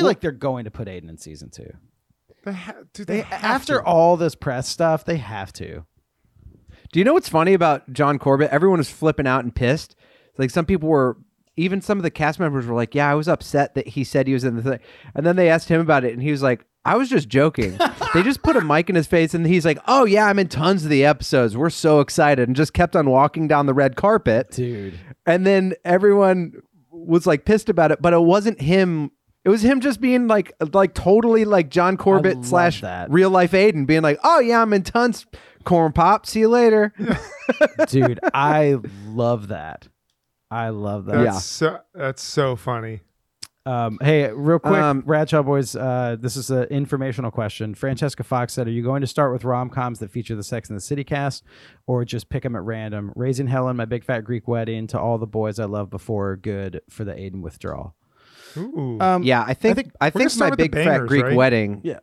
feel like they're going to put Aiden in season two. They ha- dude, they, They after to. all this press stuff, they have to. Do you know what's funny about John Corbett? Everyone was flipping out and pissed. Like some people were, even some of the cast members were like, "Yeah, I was upset that he said he was in the thing," and then they asked him about it, and he was like, "I was just joking." they just put a mic in his face, and he's like, "Oh yeah, I'm in tons of the episodes. We're so excited," and just kept on walking down the red carpet. Dude. And then everyone was like pissed about it, but it wasn't him. It was him just being like, like totally like John Corbett slash that. real life Aiden, being like, "Oh yeah, I'm in tons." Corn pop. See you later. Dude, I love that. I love that. That's so that's so funny. Um, hey, real quick, Um, Bradshaw boys. Uh, this is an informational question. Francesca Fox said, "Are you going to start with rom coms that feature the Sex and the City cast, or just pick them at random? Raising Helen, My Big Fat Greek Wedding, to all the boys I loved before, good for the Aiden withdrawal." Ooh. Um, Yeah, I think I think think, we're gonna start my with the big fat Greek right? wedding. Yeah.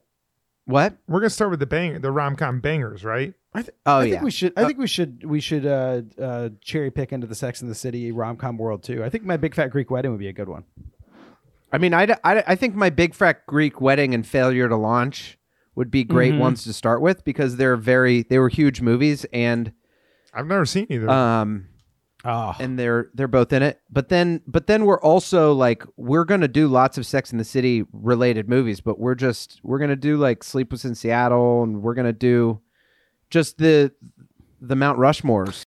What? We're gonna start with the bang the rom com bangers, right? I, th- Oh I yeah. think we should. I think we should. We should uh, uh, cherry pick into the Sex and the City rom com world too. I think My Big Fat Greek Wedding would be a good one. I mean, I, I, I think my big fat Greek wedding and failure to launch would be great Mhm. ones to start with because they're very they were huge movies and I've never seen either. um Oh, and they're they're both in it. But then but then we're also like we're gonna do lots of Sex in the City related movies, but we're just we're gonna do like Sleepless in Seattle and we're gonna do just the the Mount Rushmores.